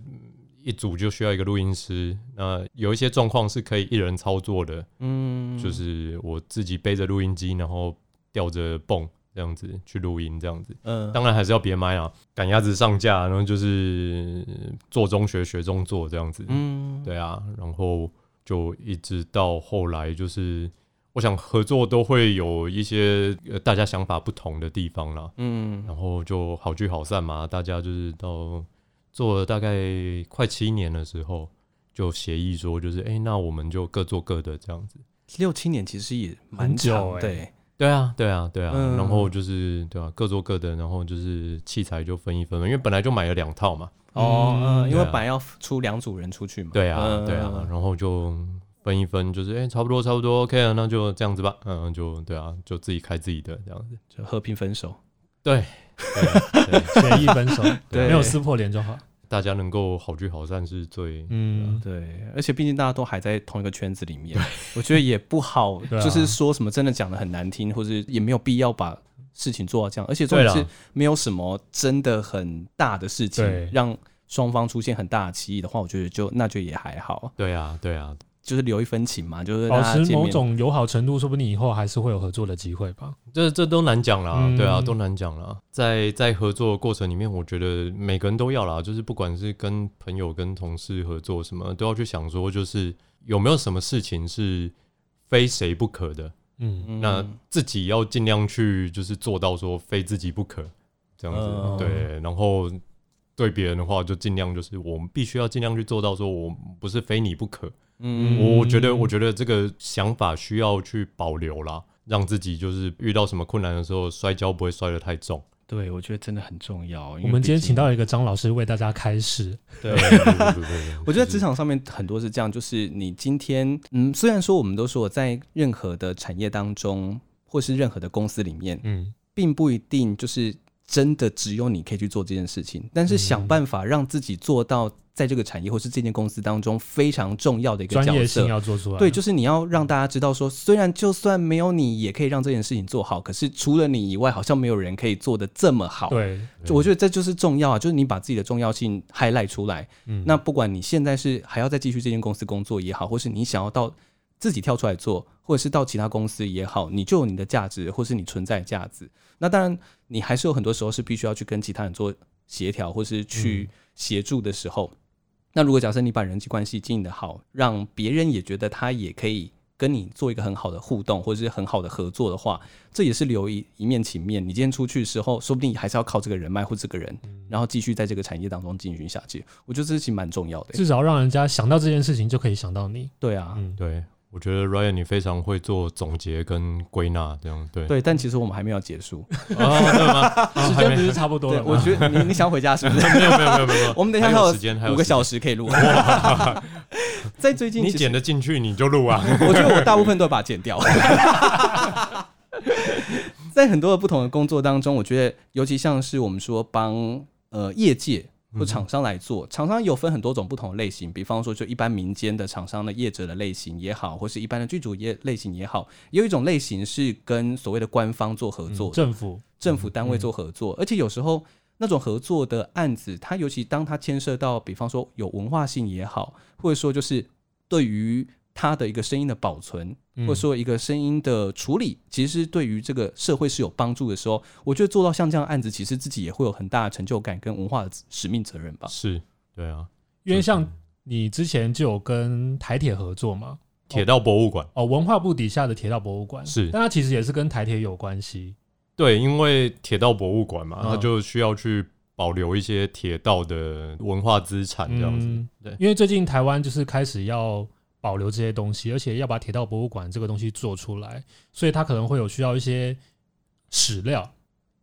一组就需要一个录音师，那有一些状况是可以一人操作的，嗯，就是我自己背着录音机，然后吊着泵这样子去录音，这样子，嗯，当然还是要别麦啊，赶鸭子上架，然后就是做中学学中做这样子，嗯，对啊，然后就一直到后来，就是我想合作都会有一些大家想法不同的地方啦，嗯，然后就好聚好散嘛，大家就是到。做了大概快七年的时候，就协议说，就是哎、欸，那我们就各做各的这样子。六七年其实也蛮久，对，对啊，对啊，对啊。嗯、然后就是对啊，各做各的，然后就是器材就分一分，因为本来就买了两套嘛。哦，嗯，因为本来要出两组人出去嘛。对啊，对啊。然后就分一分，就是哎、欸，差不多，差不多，OK 了，那就这样子吧。嗯，就对啊，就自己开自己的这样子，就和平分手。对。协议分手，对，没有撕破脸就好。大家能够好聚好散是最，嗯，对。而且毕竟大家都还在同一个圈子里面，我觉得也不好，就是说什么真的讲的很难听，或者也没有必要把事情做到这样。而且重点是没有什么真的很大的事情让双方出现很大的歧义的话，我觉得就那就也还好。对啊，对啊。就是留一分情嘛，就是保持某种友好程度，说不定以后还是会有合作的机会吧。这这都难讲啦，嗯、对啊，都难讲啦。在在合作的过程里面，我觉得每个人都要啦，就是不管是跟朋友、跟同事合作什么，都要去想说，就是有没有什么事情是非谁不可的。嗯，那自己要尽量去，就是做到说非自己不可这样子。嗯、对，然后对别人的话，就尽量就是我们必须要尽量去做到，说我不是非你不可。嗯，我觉得，我觉得这个想法需要去保留啦，让自己就是遇到什么困难的时候，摔跤不会摔得太重。对，我觉得真的很重要。我们今天请到一个张老师为大家开示。对，对，对，对，对，对，我觉得职场上面很多是这样，就是你今天，嗯，虽然说我们都说在任何的产业当中，或是任何的公司里面，嗯，并不一定就是真的只有你可以去做这件事情，但是想办法让自己做到。在这个产业或是这间公司当中非常重要的一个角色，专业性要做出来。对，就是你要让大家知道说，虽然就算没有你，也可以让这件事情做好。可是除了你以外，好像没有人可以做的这么好。对，我觉得这就是重要啊，就是你把自己的重要性 highlight 出来。嗯，那不管你现在是还要再继续这间公司工作也好，或是你想要到自己跳出来做，或者是到其他公司也好，你就有你的价值，或是你存在的价值。那当然，你还是有很多时候是必须要去跟其他人做协调，或是去协助的时候。嗯、那如果假设你把人际关系经营得好，让别人也觉得他也可以跟你做一个很好的互动，或者是很好的合作的话，这也是留一一面情面。你今天出去的时候，说不定还是要靠这个人脉或这个人，然后继续在这个产业当中进行下去。我觉得这事情蛮重要的，至少让人家想到这件事情就可以想到你。对啊，嗯，对。我觉得 Ryan 你非常会做总结跟归纳，这样对。对，但其实我们还没有结束。哦，对吗？时间不是差不多了吗？我觉得 你你想回家是不是？没有没有没有没有。我们等一下还有时间，还有五个小时可以录。在最近你剪得进去你就录啊。我觉得我大部分都把它剪掉。在很多的不同的工作当中，我觉得尤其像是我们说帮呃业界。或厂商来做，厂商有分很多种不同的类型，比方说就一般民间的厂商的业者的类型也好，或是一般的剧组业类型也好，也有一种类型是跟所谓的官方做合作，政府政府单位做合作，而且有时候那种合作的案子，它尤其当它牵涉到，比方说有文化性也好，或者说就是对于。它的一个声音的保存，或者说一个声音的处理，其实对于这个社会是有帮助的时候，我觉得做到像这样的案子，其实自己也会有很大的成就感跟文化的使命责任吧。是，对啊，因为像你之前就有跟台铁合作嘛，铁道博物馆哦，文化部底下的铁道博物馆是，但它其实也是跟台铁有关系。对，因为铁道博物馆嘛，它就需要去保留一些铁道的文化资产这样子。嗯、对，因为最近台湾就是开始要。保留这些东西，而且要把铁道博物馆这个东西做出来，所以它可能会有需要一些史料，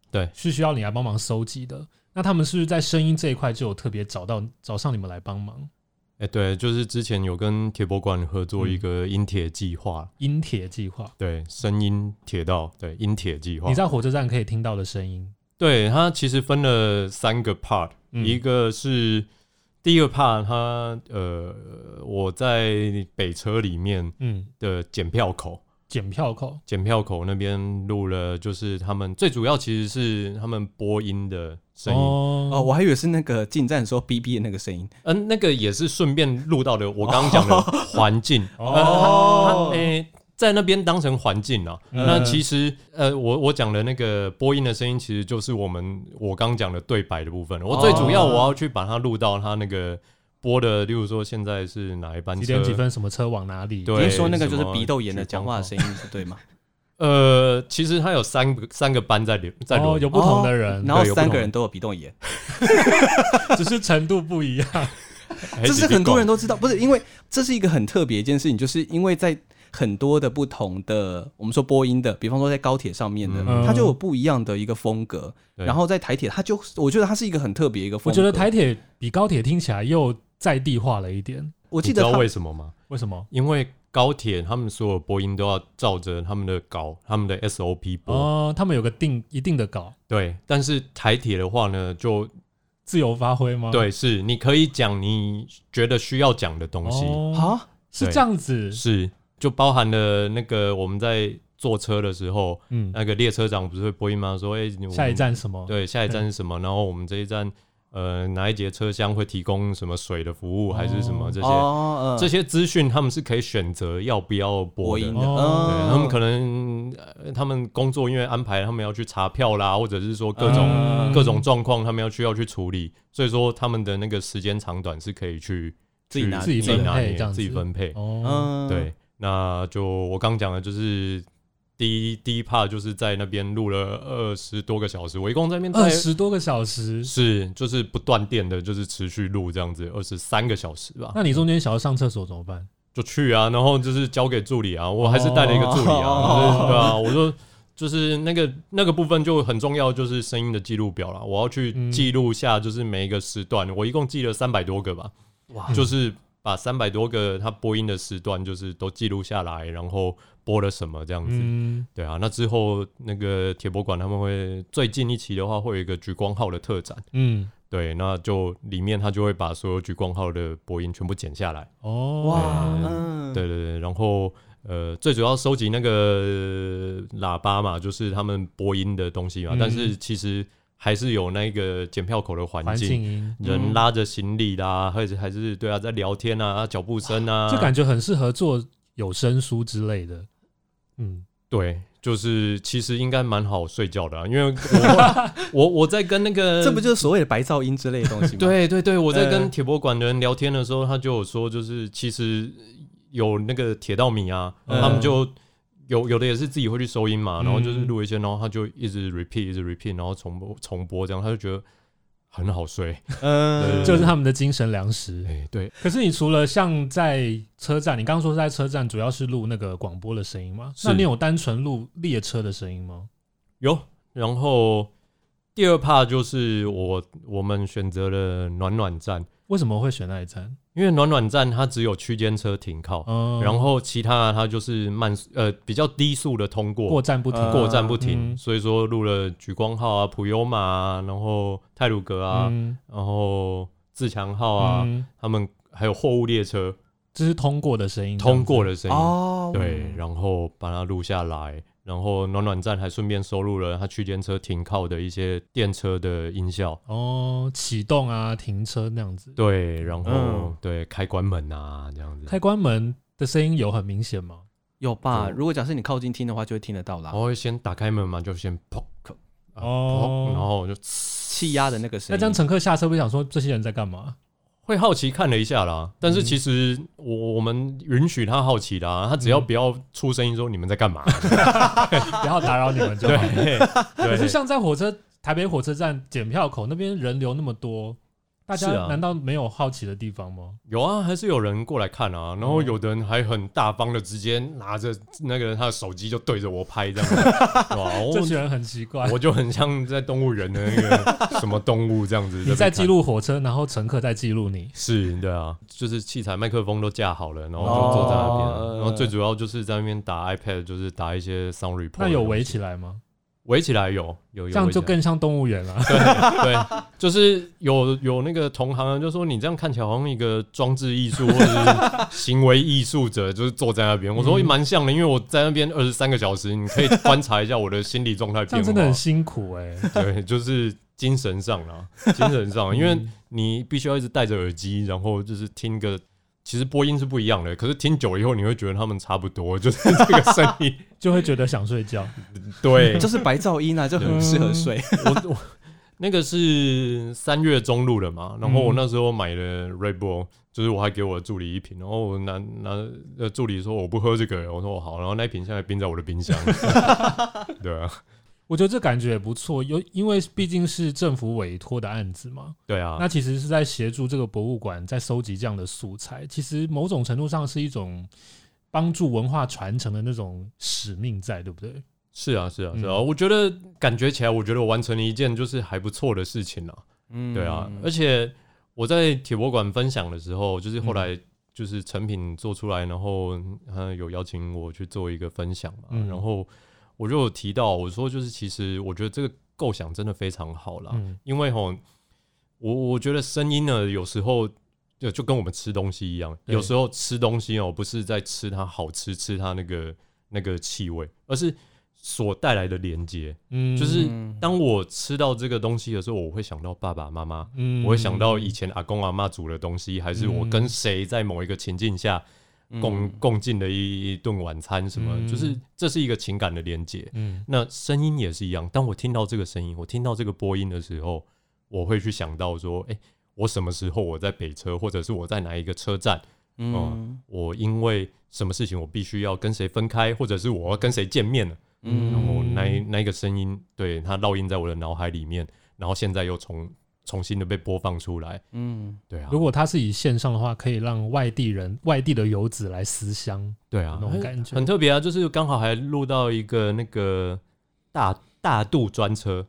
对，是需要你来帮忙搜集的。那他们是不是在声音这一块就有特别找到找上你们来帮忙？哎，对，就是之前有跟铁博馆合作一个音铁计划，音铁计划，对，声音铁道，对，音铁计划。你在火车站可以听到的声音，对，它其实分了三个 part，嗯，一个是。第一个 part，他呃，我在北车里面的检票口，检、嗯、票口，检票口那边录了，就是他们最主要其实是他们播音的声音。哦，哦，我还以为是那个进站的时候哔哔的那个声音，嗯、呃，那个也是顺便录到的。我刚刚讲的 环境。哦，诶。在那边当成环境啊，嗯、那其实呃，我我讲的那个播音的声音，其实就是我们我刚讲的对白的部分。我最主要我要去把它录到它那个播的，例如说现在是哪一班车，几点几分，什么车往哪里？对，你说那个就是鼻窦炎的讲话的声音，是对吗？呃，其实它有三个三个班在里，在里、哦、有不同的人，然后三个人都有鼻窦炎，只是程度不一样。这是很多人都知道，不是因为这是一个很特别一件事情，就是因为在。很多的不同的，我们说播音的，比方说在高铁上面的，嗯、它就有不一样的一个风格。对然后在台铁，它就我觉得它是一个很特别一个风格。我觉得台铁比高铁听起来又在地化了一点。我记得你知道为什么吗？为什么？因为高铁他们所有播音都要照着他们的稿、他们的 SOP 播。哦，他们有个定一定的稿。对，但是台铁的话呢，就自由发挥吗？对，是你可以讲你觉得需要讲的东西。哦，是这样子。是。就包含了那个我们在坐车的时候，嗯，那个列车长不是会播音吗？说，哎、欸，下一站什么？对，下一站是什么？然后我们这一站，呃，哪一节车厢会提供什么水的服务，哦、还是什么这些？哦、这些资讯他们是可以选择要不要播音的哦、对，他们可能、呃、他们工作因为安排，他们要去查票啦，或者是说各种、嗯、各种状况，他们要去要去处理，所以说他们的那个时间长短是可以去自己拿自己自己分配。哦，对。那就我刚讲的，就是第一第一 part 就是在那边录了二十多个小时，我一共在那边二十多个小时，是就是不断电的，就是持续录这样子，二十三个小时吧。那你中间想要上厕所怎么办？就去啊，然后就是交给助理啊，我还是带了一个助理啊，哦、对啊，我说就是那个那个部分就很重要，就是声音的记录表了，我要去记录下，就是每一个时段，嗯、我一共记了三百多个吧，哇，就是。把三百多个他播音的时段，就是都记录下来，然后播了什么这样子。嗯、对啊，那之后那个铁博馆他们会最近一期的话，会有一个橘光号的特展。嗯，对，那就里面他就会把所有橘光号的播音全部剪下来。哦，哇，对对对，然后呃，最主要收集那个喇叭嘛，就是他们播音的东西嘛。嗯、但是其实。还是有那个检票口的环境，人拉着行李啦，或者还是对啊，在聊天啊，脚步声啊，就感觉很适合做有声书之类的。嗯，对，就是其实应该蛮好睡觉的，啊，因为我 我我在跟那个，这不就是所谓的白噪音之类的东西吗？对对对，我在跟铁博馆的人聊天的时候，他就有说，就是其实有那个铁道迷啊，嗯、他们就有有的也是自己会去收音嘛，然后就是录一些，然后他就一直 repeat，一直 repeat，然后重播重播这样，他就觉得。很好睡，嗯，就是他们的精神粮食。哎，对。可是你除了像在车站，你刚刚说是在车站，主要是录那个广播的声音吗？那你有单纯录列车的声音吗？有。然后第二 part 就是我我们选择了暖暖站。为什么会选那一站？因为暖暖站它只有区间车停靠，嗯、然后其他它就是慢呃比较低速的通过，过站不停，过站不停。嗯、所以说录了莒光号啊、普悠玛啊，然后泰鲁格啊，嗯、然后自强号啊，嗯、他们还有货物列车，这是通过的声音，通过的声音，哦、对，然后把它录下来。然后暖暖站还顺便收录了它区间车停靠的一些电车的音效哦，启动啊，停车那样子。对，然后、嗯、对开关门啊这样子。开关门的声音有很明显吗？有吧？对如果假设你靠近听的话，就会听得到啦。我会先打开门嘛，就先砰哦，然后就气压的那个声音。那这样乘客下车会想说这些人在干嘛？会好奇看了一下啦，但是其实我我们允许他好奇的啊，他只要不要出声音说你们在干嘛，不要打扰你们就好。对，可是像在火车台北火车站检票口那边人流那么多。大家难道没有好奇的地方吗？有啊，还是有人过来看啊。然后有的人还很大方的直接拿着那个他的手机就对着我拍这样，哇，这些人很奇怪。我就很像在动物园的那个什么动物这样子。你在记录火车，然后乘客在记录你。是，对啊，就是器材麦克风都架好了，然后就坐在那边。然后最主要就是在那边打 iPad，就是打一些 sound report。那有围起来吗？围起来有有，有，这样就更像动物园了。对对，就是有有那个同行就说，你这样看起来好像一个装置艺术或者是行为艺术者，就是坐在那边。我说蛮像的，因为我在那边二十三个小时，你可以观察一下我的心理状态 变化。真的很辛苦哎。对，就是精神上啦，精神上，因为你必须要一直戴着耳机，然后就是听个。其实播音是不一样的，可是听久了以后，你会觉得他们差不多，就是这个声音，就会觉得想睡觉。对，就是白噪音啊，就很适合睡。我我那个是三月中录的嘛，然后我那时候买的 Red Bull，就是我还给我的助理一瓶，然后我拿拿呃助理说我不喝这个，我说我好，然后那一瓶现在冰在我的冰箱。对啊。我觉得这感觉也不错，因因为毕竟是政府委托的案子嘛。对啊，那其实是在协助这个博物馆在收集这样的素材，其实某种程度上是一种帮助文化传承的那种使命在，对不对？是啊，是啊，是啊。嗯、我觉得感觉起来，我觉得我完成了一件就是还不错的事情了。嗯，对啊。而且我在铁博馆分享的时候，就是后来就是成品做出来，然后他有邀请我去做一个分享嘛，嗯、然后。我就有提到，我说就是其实我觉得这个构想真的非常好啦，嗯、因为吼，我我觉得声音呢，有时候就就跟我们吃东西一样，有时候吃东西哦，不是在吃它好吃，吃它那个那个气味，而是所带来的连接。嗯，就是当我吃到这个东西的时候，我会想到爸爸妈妈，嗯，我会想到以前阿公阿妈煮的东西，还是我跟谁在某一个情境下。共共进的一一顿晚餐，什么，嗯、就是这是一个情感的连接。嗯，那声音也是一样。当我听到这个声音，我听到这个播音的时候，我会去想到说，哎、欸，我什么时候我在北车，或者是我在哪一个车站？嗯、呃，我因为什么事情我必须要跟谁分开，或者是我要跟谁见面了？嗯，然后那那个声音，对，它烙印在我的脑海里面，然后现在又从。重新的被播放出来，嗯，对啊。如果它是以线上的话，可以让外地人、外地的游子来思乡，对啊，那种感觉很特别啊。就是刚好还录到一个那个大大渡专车，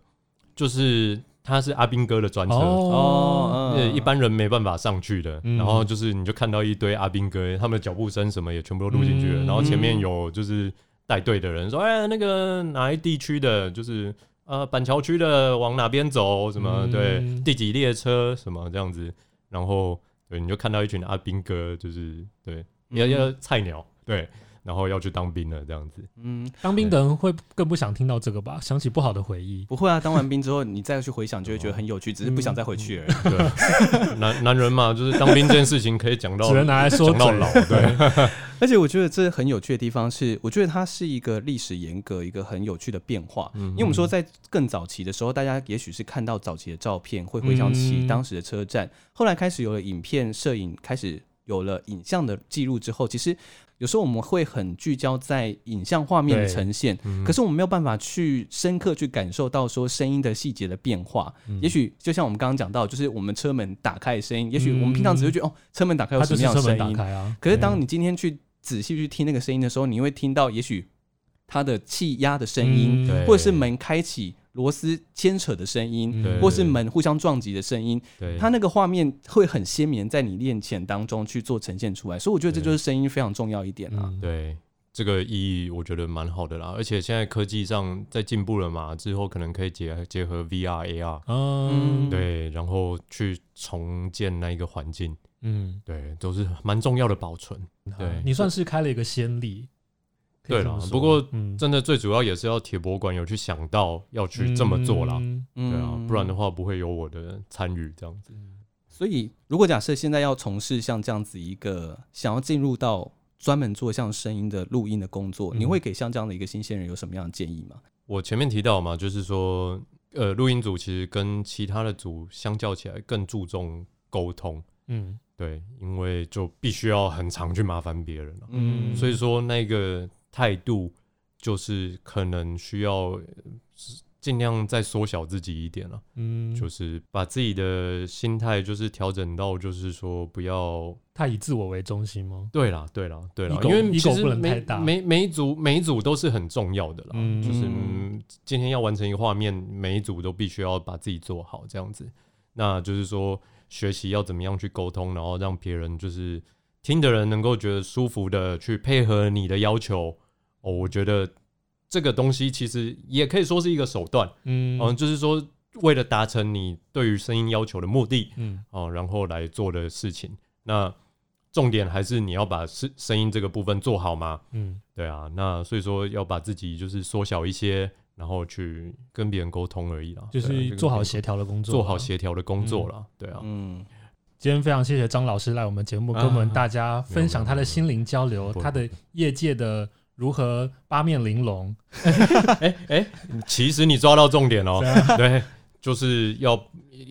就是它是阿兵哥的专车哦，对，一般人没办法上去的。然后就是你就看到一堆阿兵哥，他们的脚步声什么也全部都录进去了。然后前面有就是带队的人说：“哎，那个哪一地区的，就是。”呃，板桥区的往哪边走？什么？对，第几列车？什么这样子？然后对，你就看到一群阿兵哥，就是对，要要菜鸟，对，然后要去当兵了，这样子。嗯，当兵的人会更不想听到这个吧？想起不好的回忆。不会啊，当完兵之后，你再去回想，就会觉得很有趣，只是不想再回去而已。对，男男人嘛，就是当兵这件事情可以讲到，只能拿来说讲到老。对。而且我觉得这很有趣的地方是，我觉得它是一个历史严格，一个很有趣的变化。嗯，因为我们说在更早期的时候，大家也许是看到早期的照片，会回想起当时的车站。嗯、后来开始有了影片、摄影，开始有了影像的记录之后，其实有时候我们会很聚焦在影像画面的呈现，嗯、可是我们没有办法去深刻去感受到说声音的细节的变化。嗯、也许就像我们刚刚讲到，就是我们车门打开的声音，也许我们平常只会觉得、嗯、哦，车门打开有什么样的声音？啊、可是当你今天去仔细去听那个声音的时候，你会听到也许它的气压的声音，嗯、或者是门开启、螺丝牵扯的声音，嗯、或是门互相撞击的声音。它那个画面会很鲜明，在你面前当中去做呈现出来。所以我觉得这就是声音非常重要一点啊。对，这个意义我觉得蛮好的啦。而且现在科技上在进步了嘛，之后可能可以结结合 VR、AR，嗯，对，然后去重建那一个环境。嗯，对，都是蛮重要的保存。对，你算是开了一个先例。对了，不过真的最主要也是要铁博馆有去想到要去这么做啦。对啊，不然的话不会有我的参与这样子。所以，如果假设现在要从事像这样子一个想要进入到专门做像声音的录音的工作，你会给像这样的一个新鲜人有什么样的建议吗？我前面提到嘛，就是说，呃，录音组其实跟其他的组相较起来更注重沟通。嗯。对，因为就必须要很常去麻烦别人了，嗯，所以说那个态度就是可能需要尽量再缩小自己一点了，嗯，就是把自己的心态就是调整到就是说不要太以自我为中心吗？对啦，对啦，对啦，因为其实每每每一组每一组都是很重要的啦，嗯，就是今天要完成一个画面，每一组都必须要把自己做好这样子，那就是说。学习要怎么样去沟通，然后让别人就是听的人能够觉得舒服的去配合你的要求哦。我觉得这个东西其实也可以说是一个手段，嗯，嗯，就是说为了达成你对于声音要求的目的，嗯，哦，然后来做的事情。那重点还是你要把声声音这个部分做好嘛，嗯，对啊。那所以说要把自己就是缩小一些。然后去跟别人沟通而已啦，就是做好协调的工作，做好协调的工作了，对啊。嗯，今天非常谢谢张老师来我们节目，跟我们大家分享他的心灵交流，他的业界的如何八面玲珑。哎哎，其实你抓到重点哦，对，就是要，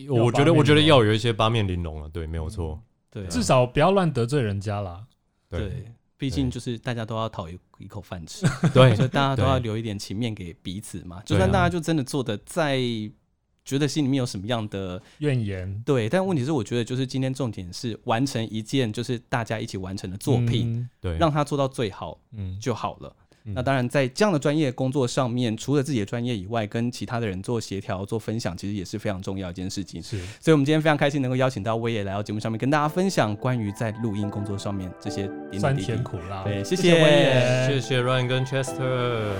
我觉得我觉得要有一些八面玲珑了，对，没有错，对，至少不要乱得罪人家啦，对。毕竟就是大家都要讨一一口饭吃，对，所以大家都要留一点情面给彼此嘛。就算大家就真的做的再觉得心里面有什么样的怨言，对，但问题是我觉得就是今天重点是完成一件就是大家一起完成的作品，对，让他做到最好，嗯，就好了。那当然，在这样的专业工作上面，除了自己的专业以外，跟其他的人做协调、做分享，其实也是非常重要一件事情。是，所以我们今天非常开心能够邀请到威爷来到节目上面，跟大家分享关于在录音工作上面这些点点滴滴酸甜苦辣。对，谢谢威爷，谢谢 Ryan 跟 Chester。